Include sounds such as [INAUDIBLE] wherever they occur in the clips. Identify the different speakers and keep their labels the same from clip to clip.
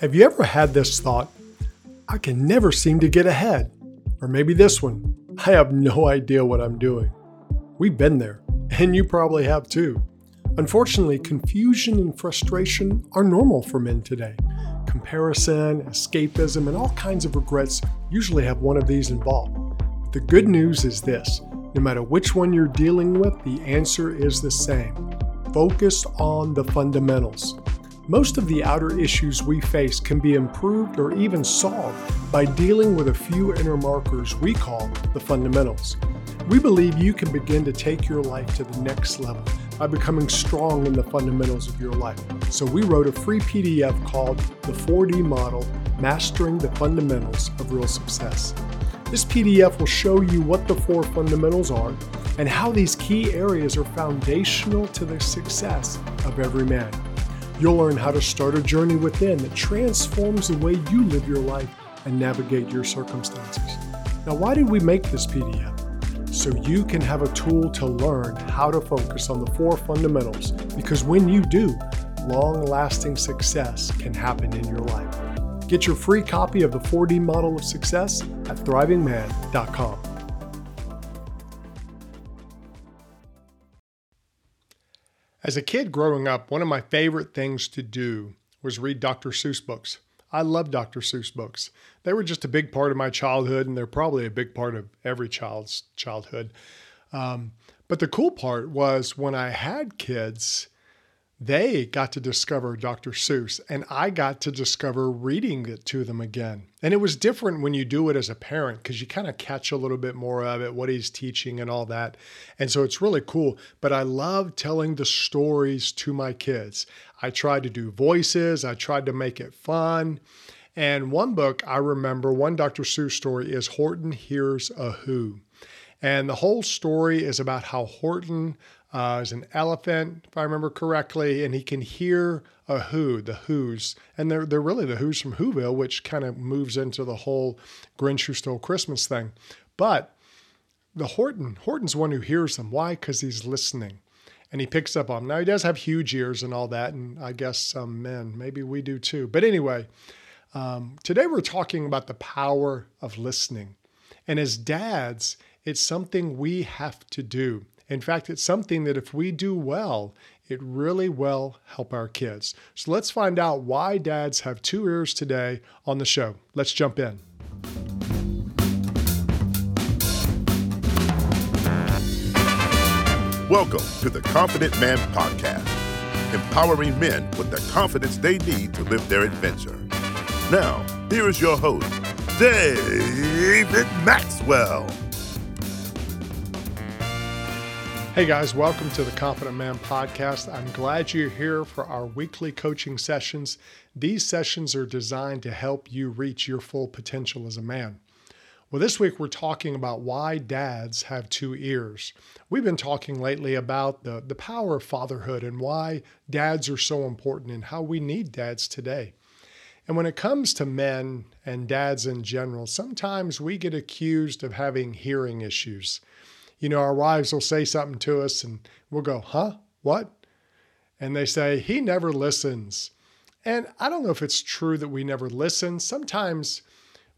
Speaker 1: Have you ever had this thought? I can never seem to get ahead. Or maybe this one I have no [LAUGHS] idea what I'm doing. We've been there, and you probably have too. Unfortunately, confusion and frustration are normal for men today. Comparison, escapism, and all kinds of regrets usually have one of these involved. The good news is this no matter which one you're dealing with, the answer is the same. Focus on the fundamentals. Most of the outer issues we face can be improved or even solved by dealing with a few inner markers we call the fundamentals. We believe you can begin to take your life to the next level by becoming strong in the fundamentals of your life. So, we wrote a free PDF called The 4D Model Mastering the Fundamentals of Real Success. This PDF will show you what the four fundamentals are and how these key areas are foundational to the success of every man. You'll learn how to start a journey within that transforms the way you live your life and navigate your circumstances. Now, why did we make this PDF? So you can have a tool to learn how to focus on the four fundamentals, because when you do, long lasting success can happen in your life. Get your free copy of the 4D model of success at thrivingman.com. As a kid growing up, one of my favorite things to do was read Dr. Seuss books. I love Dr. Seuss books. They were just a big part of my childhood, and they're probably a big part of every child's childhood. Um, but the cool part was when I had kids, they got to discover Dr. Seuss, and I got to discover reading it to them again. And it was different when you do it as a parent because you kind of catch a little bit more of it, what he's teaching, and all that. And so it's really cool. But I love telling the stories to my kids. I tried to do voices, I tried to make it fun. And one book I remember, one Dr. Seuss story is Horton Hears a Who. And the whole story is about how Horton uh, is an elephant, if I remember correctly, and he can hear a who, the who's, and they're they're really the who's from Whoville, which kind of moves into the whole Grinch Who Stole Christmas thing. But the Horton, Horton's one who hears them. Why? Because he's listening, and he picks up on them. Now he does have huge ears and all that, and I guess some men, maybe we do too. But anyway, um, today we're talking about the power of listening, and as dads, it's something we have to do. In fact, it's something that if we do well, it really will help our kids. So let's find out why dads have two ears today on the show. Let's jump in.
Speaker 2: Welcome to the Confident Man Podcast, empowering men with the confidence they need to live their adventure. Now, here is your host, David Maxwell.
Speaker 1: Hey guys, welcome to the Confident Man podcast. I'm glad you're here for our weekly coaching sessions. These sessions are designed to help you reach your full potential as a man. Well, this week we're talking about why dads have two ears. We've been talking lately about the, the power of fatherhood and why dads are so important and how we need dads today. And when it comes to men and dads in general, sometimes we get accused of having hearing issues you know, our wives will say something to us and we'll go, huh? What? And they say, he never listens. And I don't know if it's true that we never listen. Sometimes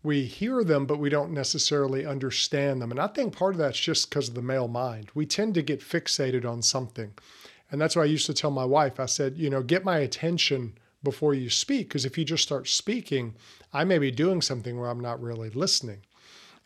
Speaker 1: we hear them, but we don't necessarily understand them. And I think part of that's just because of the male mind. We tend to get fixated on something. And that's why I used to tell my wife, I said, you know, get my attention before you speak. Because if you just start speaking, I may be doing something where I'm not really listening.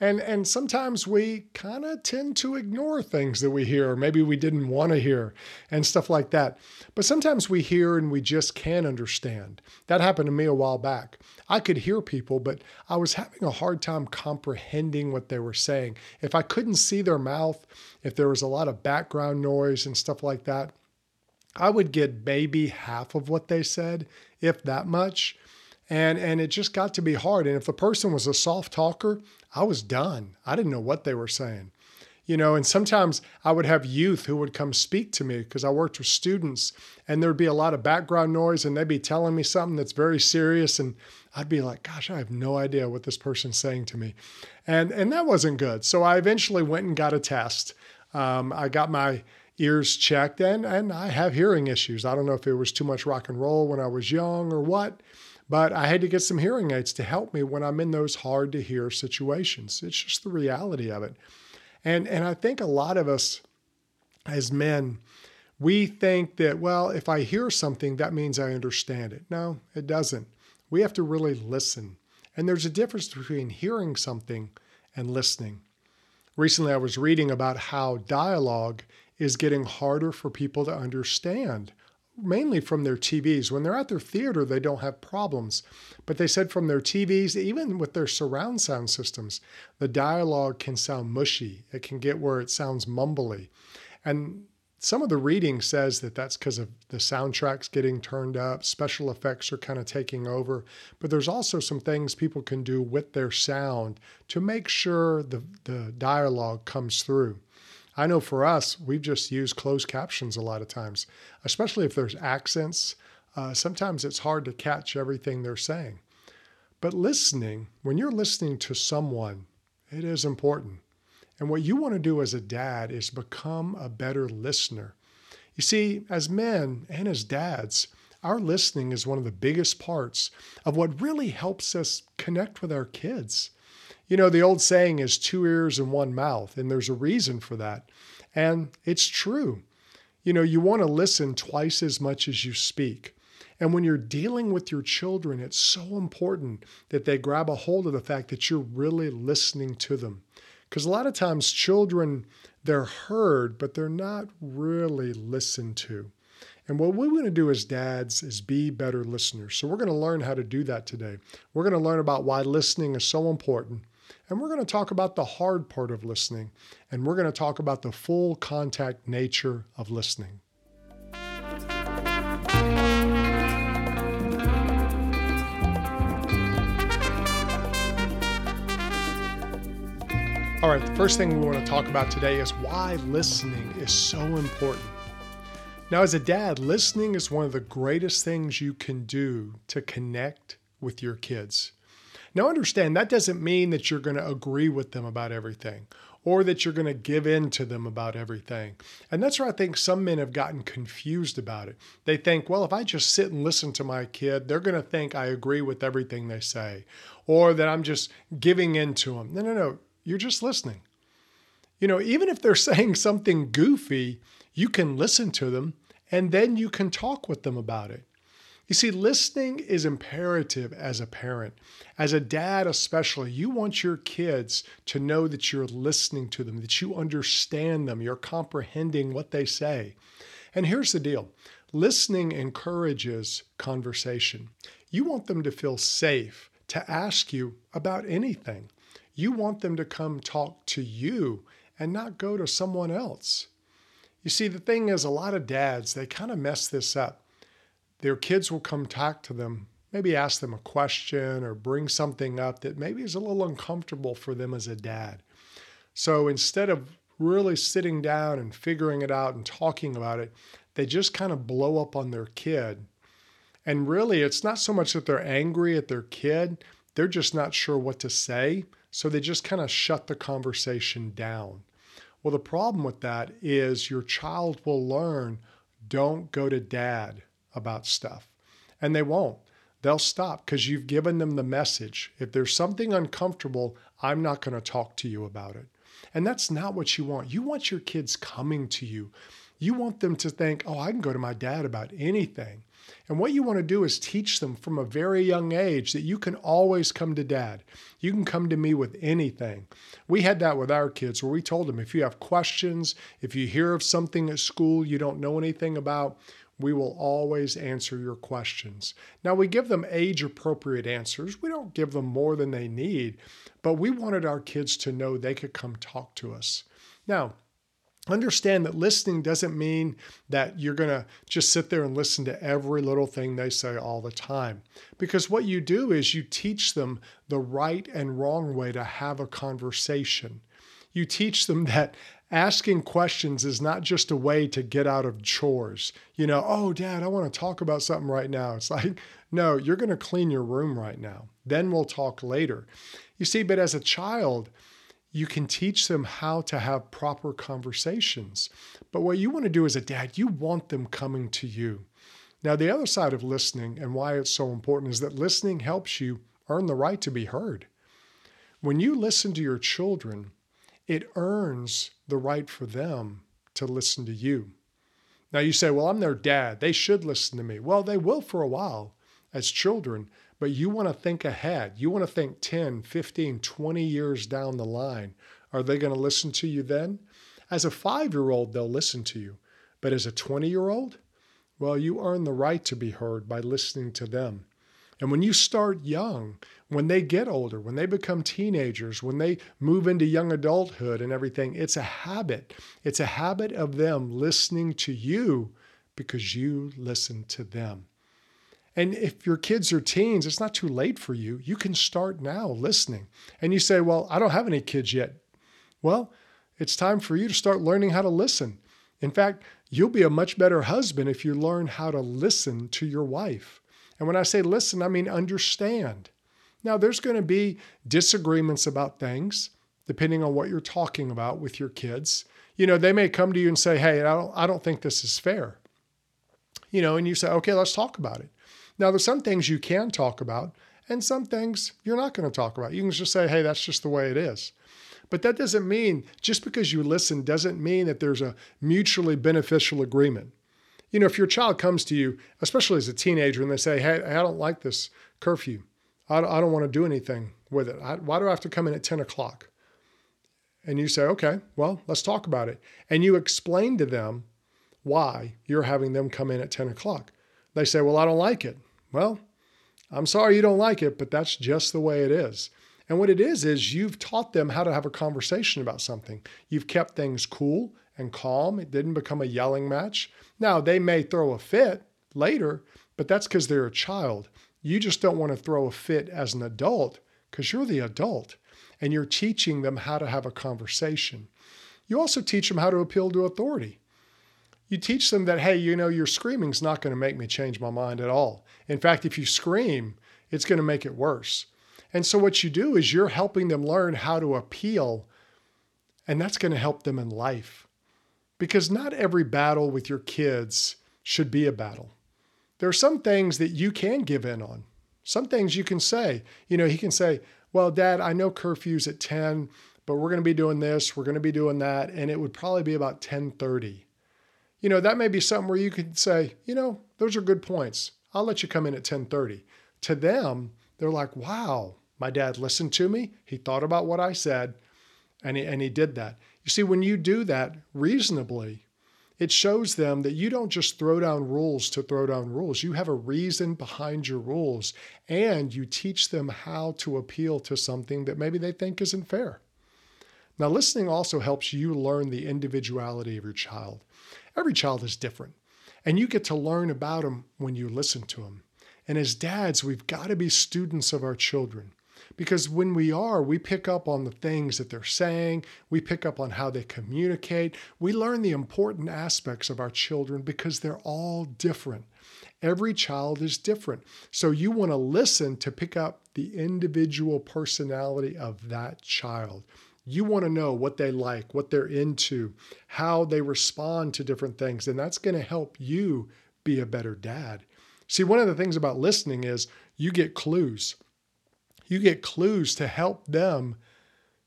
Speaker 1: And and sometimes we kind of tend to ignore things that we hear, or maybe we didn't want to hear, and stuff like that. But sometimes we hear and we just can't understand. That happened to me a while back. I could hear people, but I was having a hard time comprehending what they were saying. If I couldn't see their mouth, if there was a lot of background noise and stuff like that, I would get maybe half of what they said, if that much and and it just got to be hard. And if the person was a soft talker i was done. I didn't know what they were saying. You know and sometimes i would have youth who would come speak to me because i worked with students and there'd be a lot of background noise and they'd be telling me something that's very serious and i'd be like gosh i have no idea what this person's saying to me. And and that wasn't good. So i eventually went and got a test. Um, i got my ears checked and and i have hearing issues. I don't know if it was too much rock and roll when i was young or what But I had to get some hearing aids to help me when I'm in those hard to hear situations. It's just the reality of it. And and I think a lot of us as men, we think that, well, if I hear something, that means I understand it. No, it doesn't. We have to really listen. And there's a difference between hearing something and listening. Recently, I was reading about how dialogue is getting harder for people to understand, mainly from their TVs. When they're at their theater, they don't have problems. But they said from their TVs, even with their surround sound systems, the dialogue can sound mushy. It can get where it sounds mumbly. And some of the reading says that that's because of the soundtracks getting turned up, special effects are kind of taking over. But there's also some things people can do with their sound to make sure the, the dialogue comes through. I know for us, we've just used closed captions a lot of times, especially if there's accents. Uh, sometimes it's hard to catch everything they're saying. But listening, when you're listening to someone, it is important. And what you want to do as a dad is become a better listener. You see, as men and as dads, our listening is one of the biggest parts of what really helps us connect with our kids. You know, the old saying is two ears and one mouth, and there's a reason for that. And it's true. You know, you want to listen twice as much as you speak. And when you're dealing with your children, it's so important that they grab a hold of the fact that you're really listening to them. Because a lot of times children, they're heard, but they're not really listened to. And what we want to do as dads is be better listeners. So we're going to learn how to do that today. We're going to learn about why listening is so important. And we're going to talk about the hard part of listening. And we're going to talk about the full contact nature of listening. All right, the first thing we want to talk about today is why listening is so important. Now, as a dad, listening is one of the greatest things you can do to connect with your kids. Now, understand that doesn't mean that you're going to agree with them about everything or that you're going to give in to them about everything. And that's where I think some men have gotten confused about it. They think, well, if I just sit and listen to my kid, they're going to think I agree with everything they say or that I'm just giving in to them. No, no, no. You're just listening. You know, even if they're [LAUGHS] saying something goofy, you can listen to them and then you can talk with them about it. You see, listening is imperative as a parent. As a dad, especially, you want your kids to know that you're listening to them, that you understand them, you're comprehending what they say. And here's the deal listening encourages conversation. You want them to feel safe to ask you about anything. You want them to come talk to you and not go to someone else. You see, the thing is, a lot of dads, they kind of mess this up. Their kids will come talk to them, maybe ask them a question or bring something up that maybe is a little uncomfortable for them as a dad. So instead of really sitting down and figuring it out and talking about it, they just kind of blow up on their kid. And really, it's not so much that they're angry at their kid, they're just not sure what to say. So they just kind of shut the conversation down. Well, the problem with that is your child will learn don't go to dad about stuff. And they won't. They'll stop because you've given them the message. If there's something uncomfortable, I'm not going to talk to you about it. And that's not what you want. You want your kids coming to you. You want them to think, oh, I can go to my dad about anything. And what you want to do is teach them from a very young age that you can always come to dad. You can come to me with anything. We had that with our kids where we told them if you have questions, if you hear of something at school you don't know anything about, we will always answer your questions. Now, we give them age appropriate answers. We don't give them more than they need, but we wanted our kids to know they could come talk to us. Now, Understand that listening doesn't mean that you're going to just sit there and listen to every little thing they say all the time. Because what you do is you teach them the right and wrong way to have a conversation. You teach them [LAUGHS] that asking questions is not just a way to get out of chores. You know, oh, dad, I want to talk about something right now. It's like, [LAUGHS] no, you're going to clean your room right now. Then we'll talk later. You see, but as a child, you can teach them how to have proper conversations. But what you want to do as a dad, you want them coming to you. Now, the other side of listening and why it's so important is that listening helps you earn the right to be heard. When you listen to your children, it earns the right for them to listen to you. Now, you say, Well, I'm their dad. They should listen to me. Well, they will for a while as children, but you want to think ahead. You want to think 10, 15, 20 years down the line. Are they going to listen to you then? As a five year old, they'll listen to you. But as a 20 year old, well, you earn the right to be heard by listening to them. And when you start young, when they get older, when they become teenagers, when they move into young adulthood and everything, it's a habit. It's a habit of them listening to you because you listen to them. And if your kids are teens, it's not too late for you. You can start now listening. And you say, Well, I don't have any kids yet. Well, it's time for you to start learning how to listen. In fact, you'll be a much better husband if you learn how to listen to your wife. And when I say listen, I mean understand. Now, there's going to be disagreements about things depending on what you're talking about with your kids. You know, they may come to you and say, Hey, I don't, I don't think this is fair. You know, and you say, Okay, let's talk about it. Now, there's some things you can talk about, and some things you're not going to talk about. You can just say, Hey, that's just the way it is. But that doesn't mean, just because you listen, doesn't mean that there's a mutually beneficial agreement. You know, if your child comes to you, especially as a teenager, and they say, Hey, I don't like this curfew, I don't want to do anything with it. Why do I have to come in at 10 o'clock? And you say, Okay, well, let's talk about it. And you explain to them why you're having them come in at 10 o'clock. They say, Well, I don't like it. Well, I'm sorry you don't like it, but that's just the way it is. And what it is, is you've taught them how to have a conversation about something. You've kept things cool and calm. It didn't become a yelling match. Now, they may throw a fit later, but that's because they're a child. You just don't want to throw a fit as an adult because you're the adult and you're teaching them how to have a conversation. You also teach them how to appeal to authority. You teach them that, hey, you know, your screaming's not going to make me change my mind at all. In fact, if you scream, it's going to make it worse. And so what you do is you're helping them learn how to appeal, and that's going to help them in life. Because not every battle with your kids should be a battle. There are some things that you can give in on. Some things you can say. You know, he can say, Well, dad, I know curfew's at 10, but we're going to be doing this, we're going to be doing that, and it would probably be about 1030. You know, that may be something where you could say, you know, those are good points. I'll let you come in at 1030. To them, they're like, wow, my dad listened to me. He thought about what I said, and he, and he did that. You see, when you do that reasonably, it shows them that you don't just throw down rules to throw down rules. You have a reason behind your rules, and you teach them how to appeal to something that maybe they think isn't fair. Now, listening also helps you learn the individuality of your child. Every child is different, and you get to learn about them when you listen to them. And as dads, we've got to be students of our children. Because when we are, we pick up on the things that they're saying, we pick up on how they communicate, we learn the important aspects of our children because they're all different. Every child is different. So you want to listen to pick up the individual personality of that child. You want to know what they like, what they're into, how they respond to different things, and that's going to help you be a better dad. See, one of the things about listening is you get clues. You get clues to help them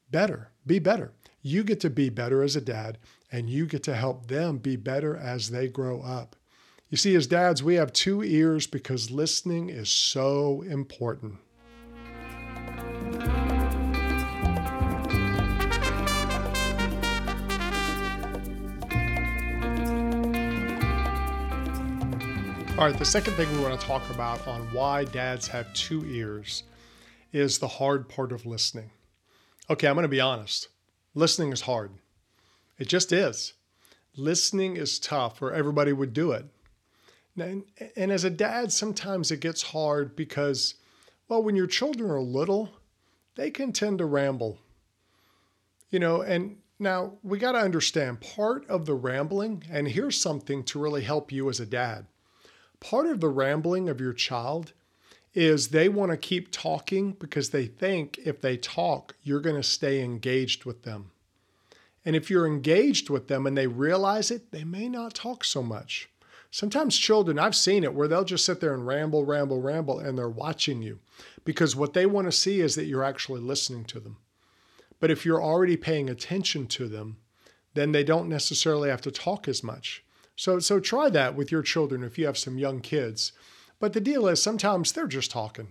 Speaker 1: better, be better. You get to be better as a dad, and you get to help them be better as they grow up. You see, as dads, we have two ears because listening is so important. All right, the second thing we want to talk about on why dads have two ears is the hard part of listening. Okay, I'm going to be honest. Listening is hard. It just is. Listening is tough, or everybody would do it. And, and as a dad, sometimes it gets hard because, well, when your children are little, they can tend to ramble. You know, and now we got to understand part of the rambling, and here's something to really help you as a dad. Part of the rambling of your child is they want to keep talking because they think if they talk, you're going to stay engaged with them. And if you're engaged with them and they realize it, they may not talk so much. Sometimes children, I've seen it where they'll just sit there and ramble, ramble, ramble, and they're watching you because what they want to see is that you're actually listening to them. But if you're already paying attention to them, then they don't necessarily have to talk as much. So, so try that with your children if you have some young kids. But the deal is sometimes they're just talking.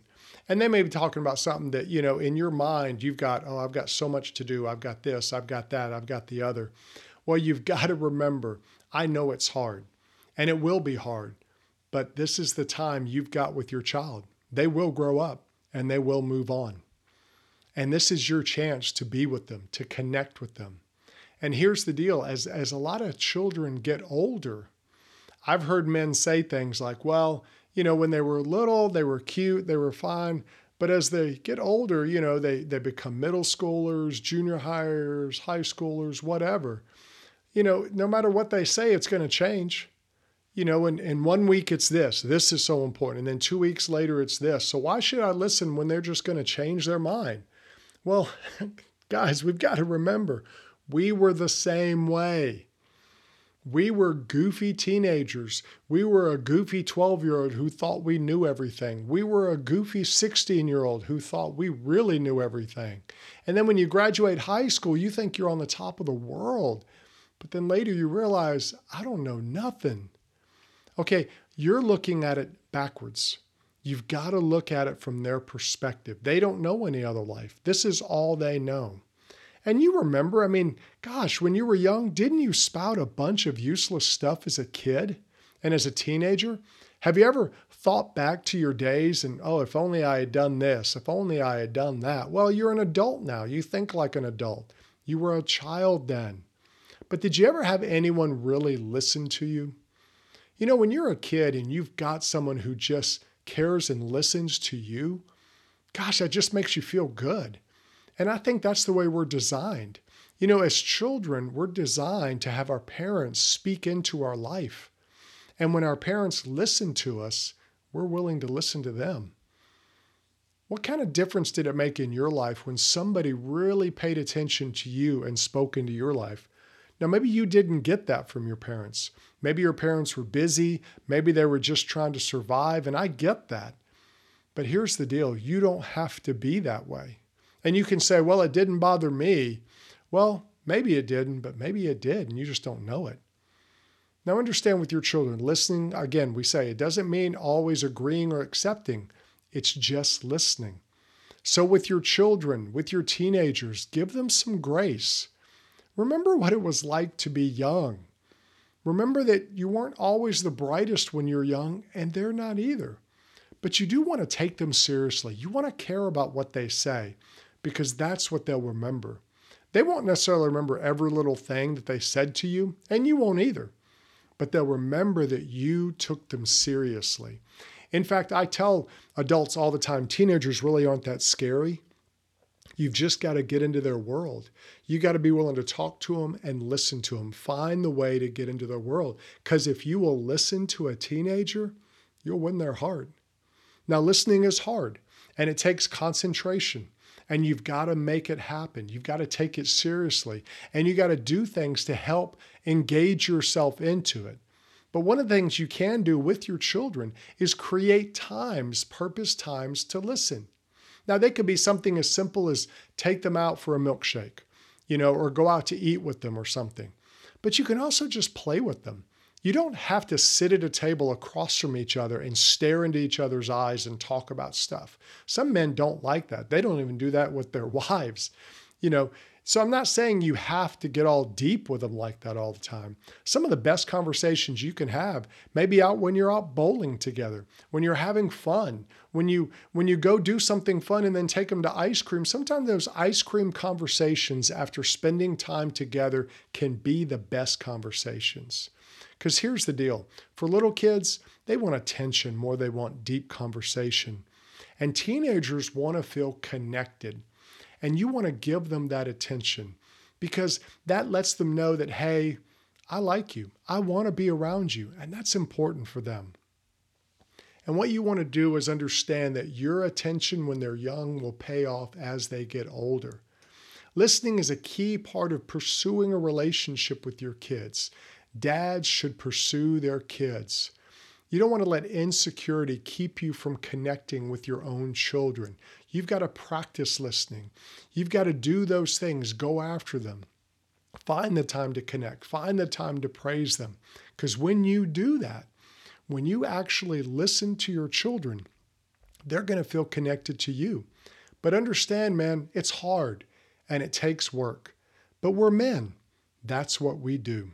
Speaker 1: And they may be talking about something that, you know, in your mind, you've got, oh, I've got so much to do. I've got this, I've got that, I've got the other. Well, you've [LAUGHS] got to remember, I know it's hard and it will be hard, but this is the time you've got with your child. They will grow up and they will move on. And this is your chance to be with them, to connect with them. And here's the deal as, as a lot of children get older, I've heard men say things like, well, you know, when they were little, they were cute, they were fine. But as they get older, you know, they, they become middle schoolers, junior hires, high schoolers, whatever. You know, no matter what they say, it's going to change. You know, in, in one week it's this, this is so important. And then two weeks later it's this. So why should I listen when they're just going to change their mind? Well, [LAUGHS] guys, we've got to remember we were the same way. We were goofy teenagers. We were a goofy 12 year old who thought we knew everything. We were a goofy 16 year old who thought we really knew everything. And then when you graduate high school, you think you're on the top of the world. But then later you realize, I don't know nothing. Okay, you're looking at it backwards. You've got to look at it from their perspective. They don't know any other life. This is all they know. And you remember, I mean, gosh, when you were young, didn't you spout a bunch of useless stuff as a kid and as a teenager? Have you ever thought back to your days and, oh, if only I had done this, if only I had done that? Well, you're an adult now. You think like an adult. You were a child then. But did you ever have anyone really listen to you? You know, when you're a kid and you've got someone who just cares and listens to you, gosh, that just makes you feel good. And I think that's the way we're designed. You know, as children, we're designed to have our parents speak into our life. And when our parents listen to us, we're willing to listen to them. What kind of difference did it make in your life when somebody really paid attention to you and spoke into your life? Now, maybe you didn't get that from your parents. Maybe your parents were busy. Maybe they were just trying to survive. And I get that. But here's the deal you don't have to be that way. And you can say, well, it didn't bother me. Well, maybe it didn't, but maybe it did, and you just don't know it. Now, understand with your children, listening, again, we say it doesn't mean always agreeing or accepting, it's just listening. So, with your children, with your teenagers, give them some grace. Remember what it was like to be young. Remember that you weren't always the brightest when you're young, and they're not either. But you do want to take them seriously. You want to care about what they say because that's what they'll remember. They won't necessarily remember every little thing that they said to you, and you won't either, but they'll remember that you took them seriously. In fact, I tell adults all the time teenagers really aren't that scary. You've just got to get into their world. You got to be willing to talk to them and listen to them. Find the way to get into their world. Because if you will listen to a teenager, you'll win their heart. Now, listening is hard and it takes concentration and you've got to make it happen. You've got to take it seriously and you got to do things to help engage yourself into it. But one of the things you can do with your children is create times, purpose times to listen. Now, they could be something as simple as take them out for a milkshake, you know, or go out to eat with them or something. But you can also just play with them. You don't have to sit at a table across from each other and stare into each other's eyes and talk about stuff. Some men don't like that. They don't even do that with their [LAUGHS] wives. You know, so I'm not saying you have to get all deep with them like that all the time. Some of the best conversations you can have maybe out when you're out bowling together, when you're having fun, when you when you go do something fun and then take them to ice cream. Sometimes those ice cream conversations after spending time together can be the best conversations. Because here's the deal for little kids, they want attention more they want deep conversation. And teenagers want to feel connected. And you want to give them that attention because that lets them know that, hey, I like you. I want to be around you. And that's important for them. And what you want to do is understand that your attention when they're young will pay off as they get older. Listening is a key part of pursuing a relationship with your kids Dads should pursue their kids. You don't want to let insecurity keep you from connecting with your own children. You've got to practice listening. You've got to do those things, go after them. Find the time to connect, find the time to praise them. Because when you do that, when you actually listen to your children, they're going to feel connected to you. But understand, man, it's hard and it takes work. But we're men. That's what we do.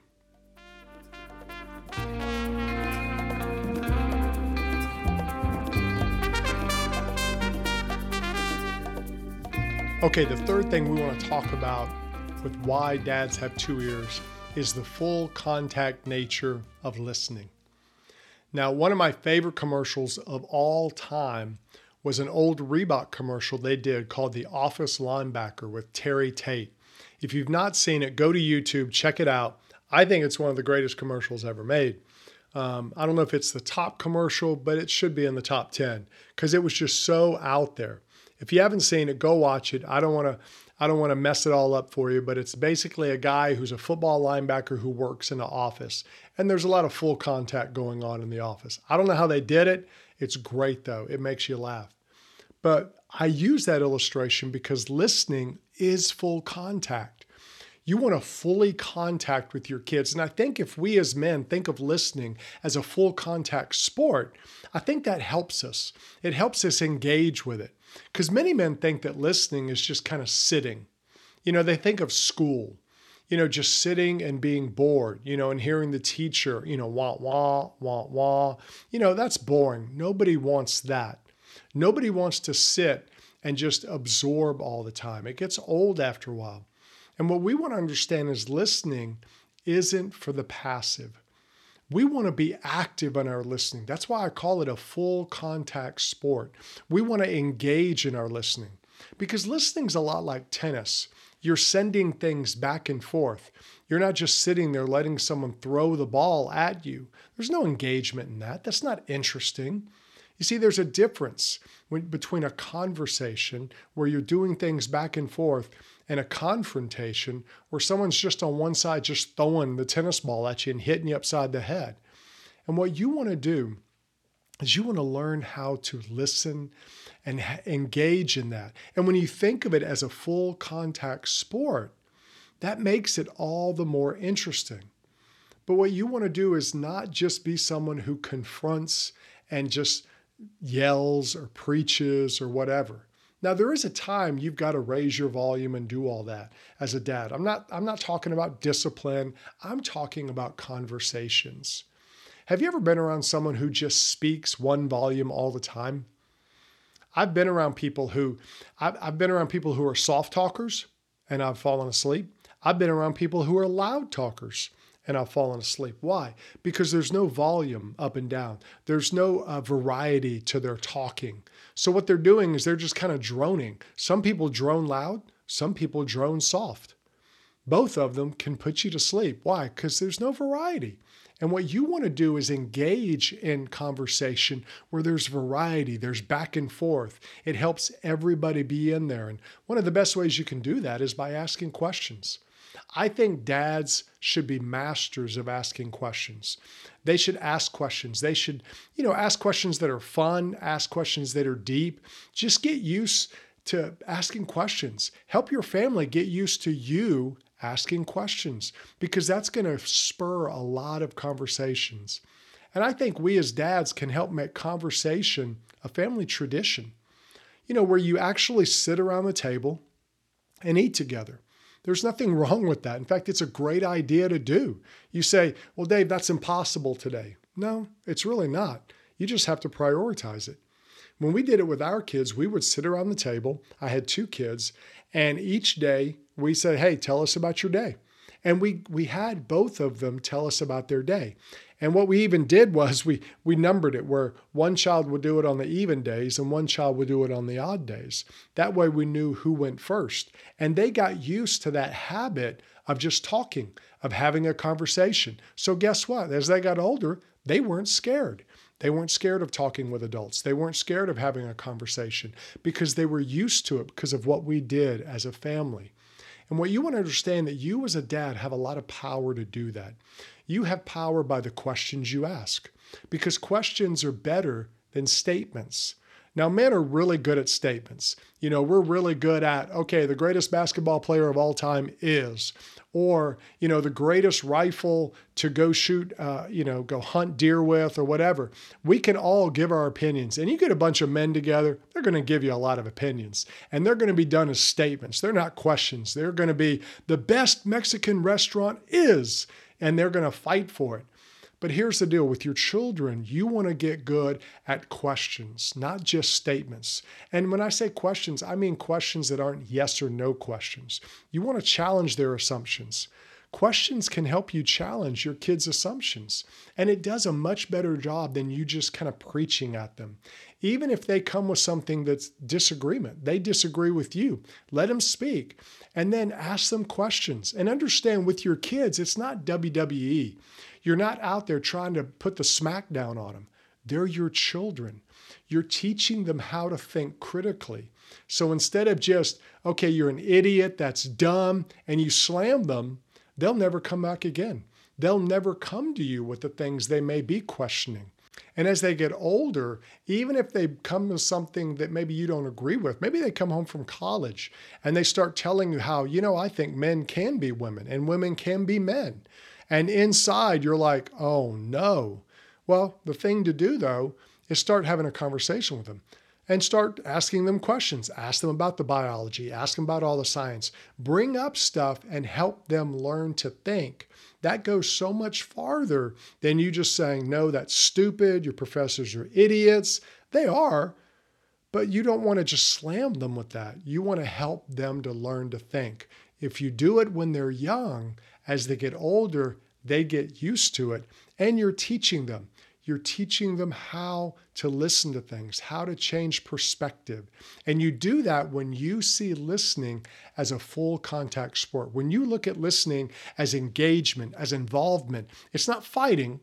Speaker 1: Okay, the third thing we want to talk about with why dads have two ears is the full contact nature of listening. Now, one of my favorite commercials of all time was an old Reebok commercial they did called The Office Linebacker with Terry Tate. If you've not seen it, go to YouTube, check it out. I think it's one of the greatest commercials ever made. Um, I don't know if it's the top commercial, but it should be in the top 10 because it was just so out there. If you haven't seen it, go watch it. I don't want to I don't want to mess it all up for you, but it's basically a guy who's a football linebacker who works in an office. And there's a lot of full contact going on in the office. I don't know how they did it. It's great though. It makes you laugh. But I use that illustration because listening is full contact. You want to fully contact with your kids. And I think if we as men think of listening as a full contact sport, I think that helps us. It helps us engage with it. Because many men think that listening is just kind of sitting. You know, they think of school, you know, just sitting and being bored, you know, and hearing the teacher, you know, wah, wah, wah, wah. You know, that's boring. Nobody wants that. Nobody wants to sit and just absorb all the time. It gets old after a while. And what we want to understand is listening isn't for the passive. We want to be active in our listening. That's why I call it a full contact sport. We want to engage in our listening because listening's a lot like tennis. You're sending things back and forth. You're not just sitting there letting someone throw the ball at you. There's no engagement in that. That's not interesting. You see, there's a difference between a conversation where you're doing things back and forth and a confrontation where someone's just on one side just throwing the tennis ball at you and hitting you upside the head. And what you want to do is you want to learn how to listen and engage in that. And when you think of it as a full contact sport, that makes it all the more interesting. But what you want to do is not just be someone who confronts and just yells or preaches or whatever. Now there is a time you've got to raise your volume and do all that as a dad. I'm not I'm not talking about discipline. I'm talking about conversations. Have you ever been around someone who just speaks one volume all the time? I've been around people who I've, I've been around people who are soft talkers and I've fallen asleep. I've been around people who are loud talkers and I've fallen asleep. Why? Because there's no volume up and down. There's no uh, variety to their talking. So what they're doing is they're just kind of droning. Some people drone loud, some people drone soft. Both of them can put you to sleep. Why? Because there's no variety. And what you want to do is engage in conversation where there's variety, there's back and forth. It helps everybody be in there. And one of the best ways you can do that is by asking questions. I think dads should be masters of asking questions. They should ask questions. They should, you know, ask questions that are fun, ask questions that are deep. Just get used to asking questions. Help your family get used to you asking questions because that's going to spur a lot of conversations. And I think we as dads can help make conversation a family tradition, you know, where you actually sit around the table and eat together. There's nothing wrong with that. In fact, it's a great idea to do. You say, well, Dave, that's impossible today. No, it's really not. You just have to prioritize it. When we did it with our kids, we would sit around the table. I had two kids, and each day we said, Hey, tell us about your day. And we, we had both of them tell us about their day. And what we even did was we, we numbered it where one child would do it on the even days and one child would do it on the odd days. That way we knew who went first. And they got used to that habit of just talking, of having a conversation. So guess what? As they got older, they weren't scared. They weren't scared of talking with adults. They weren't scared of having a conversation because they were used to it because of what we did as a family. And what you want to understand that you as a dad have a lot of power to do that. You have power by the questions you ask because questions are better than statements. Now, men are really good at statements. You know, we're really good at, okay, the greatest basketball player of all time is, or, you know, the greatest rifle to go shoot, uh, you know, go hunt deer with or whatever. We can all give our opinions. And you get a bunch of men together, they're going to give you a lot of opinions. And they're going to be done as statements. They're not questions. They're going to be the best Mexican restaurant is, and they're going to fight for it. But here's the deal with your children, you want to get good at questions, not just statements. And when I say questions, I mean questions that aren't yes or no questions. You want to challenge their assumptions. Questions can help you challenge your kids' assumptions, and it does a much better job than you just kind of preaching at them. Even if they come with something that's disagreement, they disagree with you, let them speak, and then ask them questions. And understand with your kids, it's not WWE. You're not out there trying to put the smackdown on them. They're your children. You're teaching them how to think critically. So instead of just, okay, you're an idiot, that's dumb, and you slam them, they'll never come back again. They'll never come to you with the things they may be questioning. And as they get older, even if they come to something that maybe you don't agree with, maybe they come home from college and they start telling you how, you know, I think men can be women and women can be men. And inside, you're like, oh no. Well, the thing to do though is start having a conversation with them and start asking them questions. Ask them about the biology, ask them about all the science. Bring up stuff and help them learn to think. That goes so much farther than you just saying, no, that's stupid. Your professors are idiots. They are, but you don't want to just slam them with that. You want to help them to learn to think. If you do it when they're young, as they get older, they get used to it. And you're teaching them. You're teaching them how to listen to things, how to change perspective. And you do that when you see listening as a full contact sport. When you look at listening as engagement, as involvement, it's not fighting,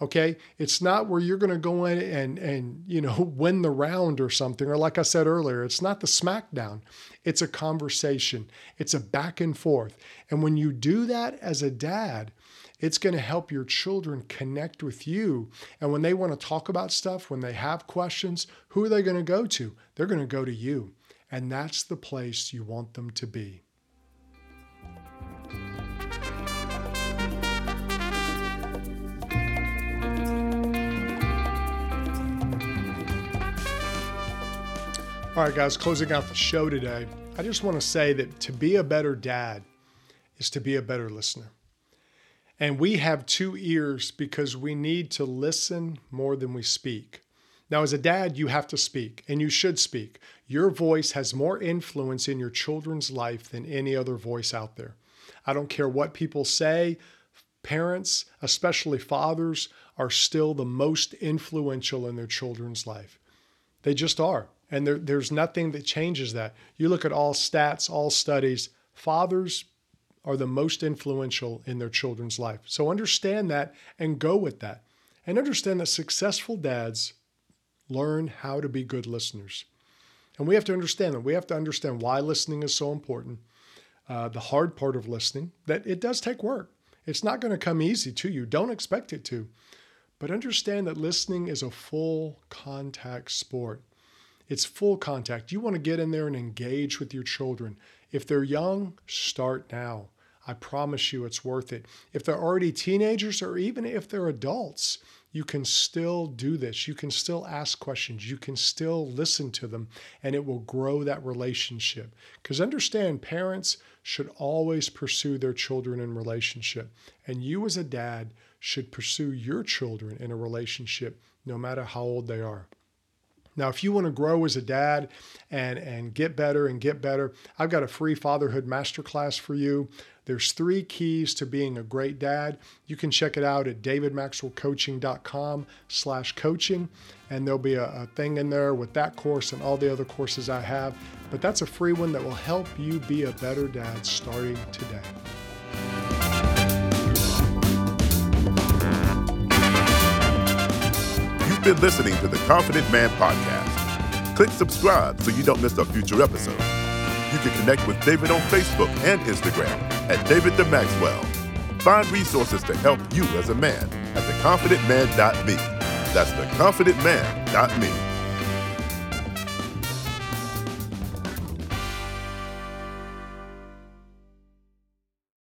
Speaker 1: okay it's not where you're going to go in and and you know [LAUGHS] win the round or something or like i said earlier it's not the smackdown it's a conversation it's a back and forth and when you do that as a dad it's going to help your children connect with you. And when they want to talk about stuff, when they have questions, who are they going to go to? They're going to go to you. And that's the place you want them to be. All right, guys, closing out the show today, I just want to say that to be a better dad is to be a better listener. And we have two ears because we need to listen more than we speak. Now, as a dad, you have to speak, and you should speak. Your voice has more influence in your children's life than any other voice out there. I don't care what people say, parents, especially fathers, are still the most influential in their children's life. They just are. And there, there's nothing that changes that. You look at all stats, all studies, fathers are the most influential in their children's life. So understand that and go with that. And understand that successful dads learn how to be good listeners. And we have to understand that. We have to understand why listening is so important. Uh, the hard part of listening, that it does take work. It's not going to come easy to you. Don't expect it to. But understand that listening is a full contact sport. It's full contact. You want to get in there and engage with your children. If they're young, start now. I promise you it's worth it. If they're already teenagers or even if they're adults, you can still do this. You can still ask questions. You can still listen to them, and it will grow that relationship. Because understand, parents should always pursue their children in relationship. And you, as a dad, should pursue your children in a relationship no matter how old they are. Now, if you want to grow as a dad and, and get better and get better, I've got a free fatherhood masterclass for you. There's three keys to being a great dad. You can check it out at davidmaxwellcoaching.com slash coaching. And there'll be a, a thing in there with that course and all the other courses I have. But that's a free one that will help you be a better dad starting today.
Speaker 2: You've been listening to the Confident Man Podcast. Click subscribe so you don't miss a future episode. You can connect with David on Facebook and Instagram at David the Maxwell. Find resources to help you as a man at theconfidentman.me. That's theconfidentman.me.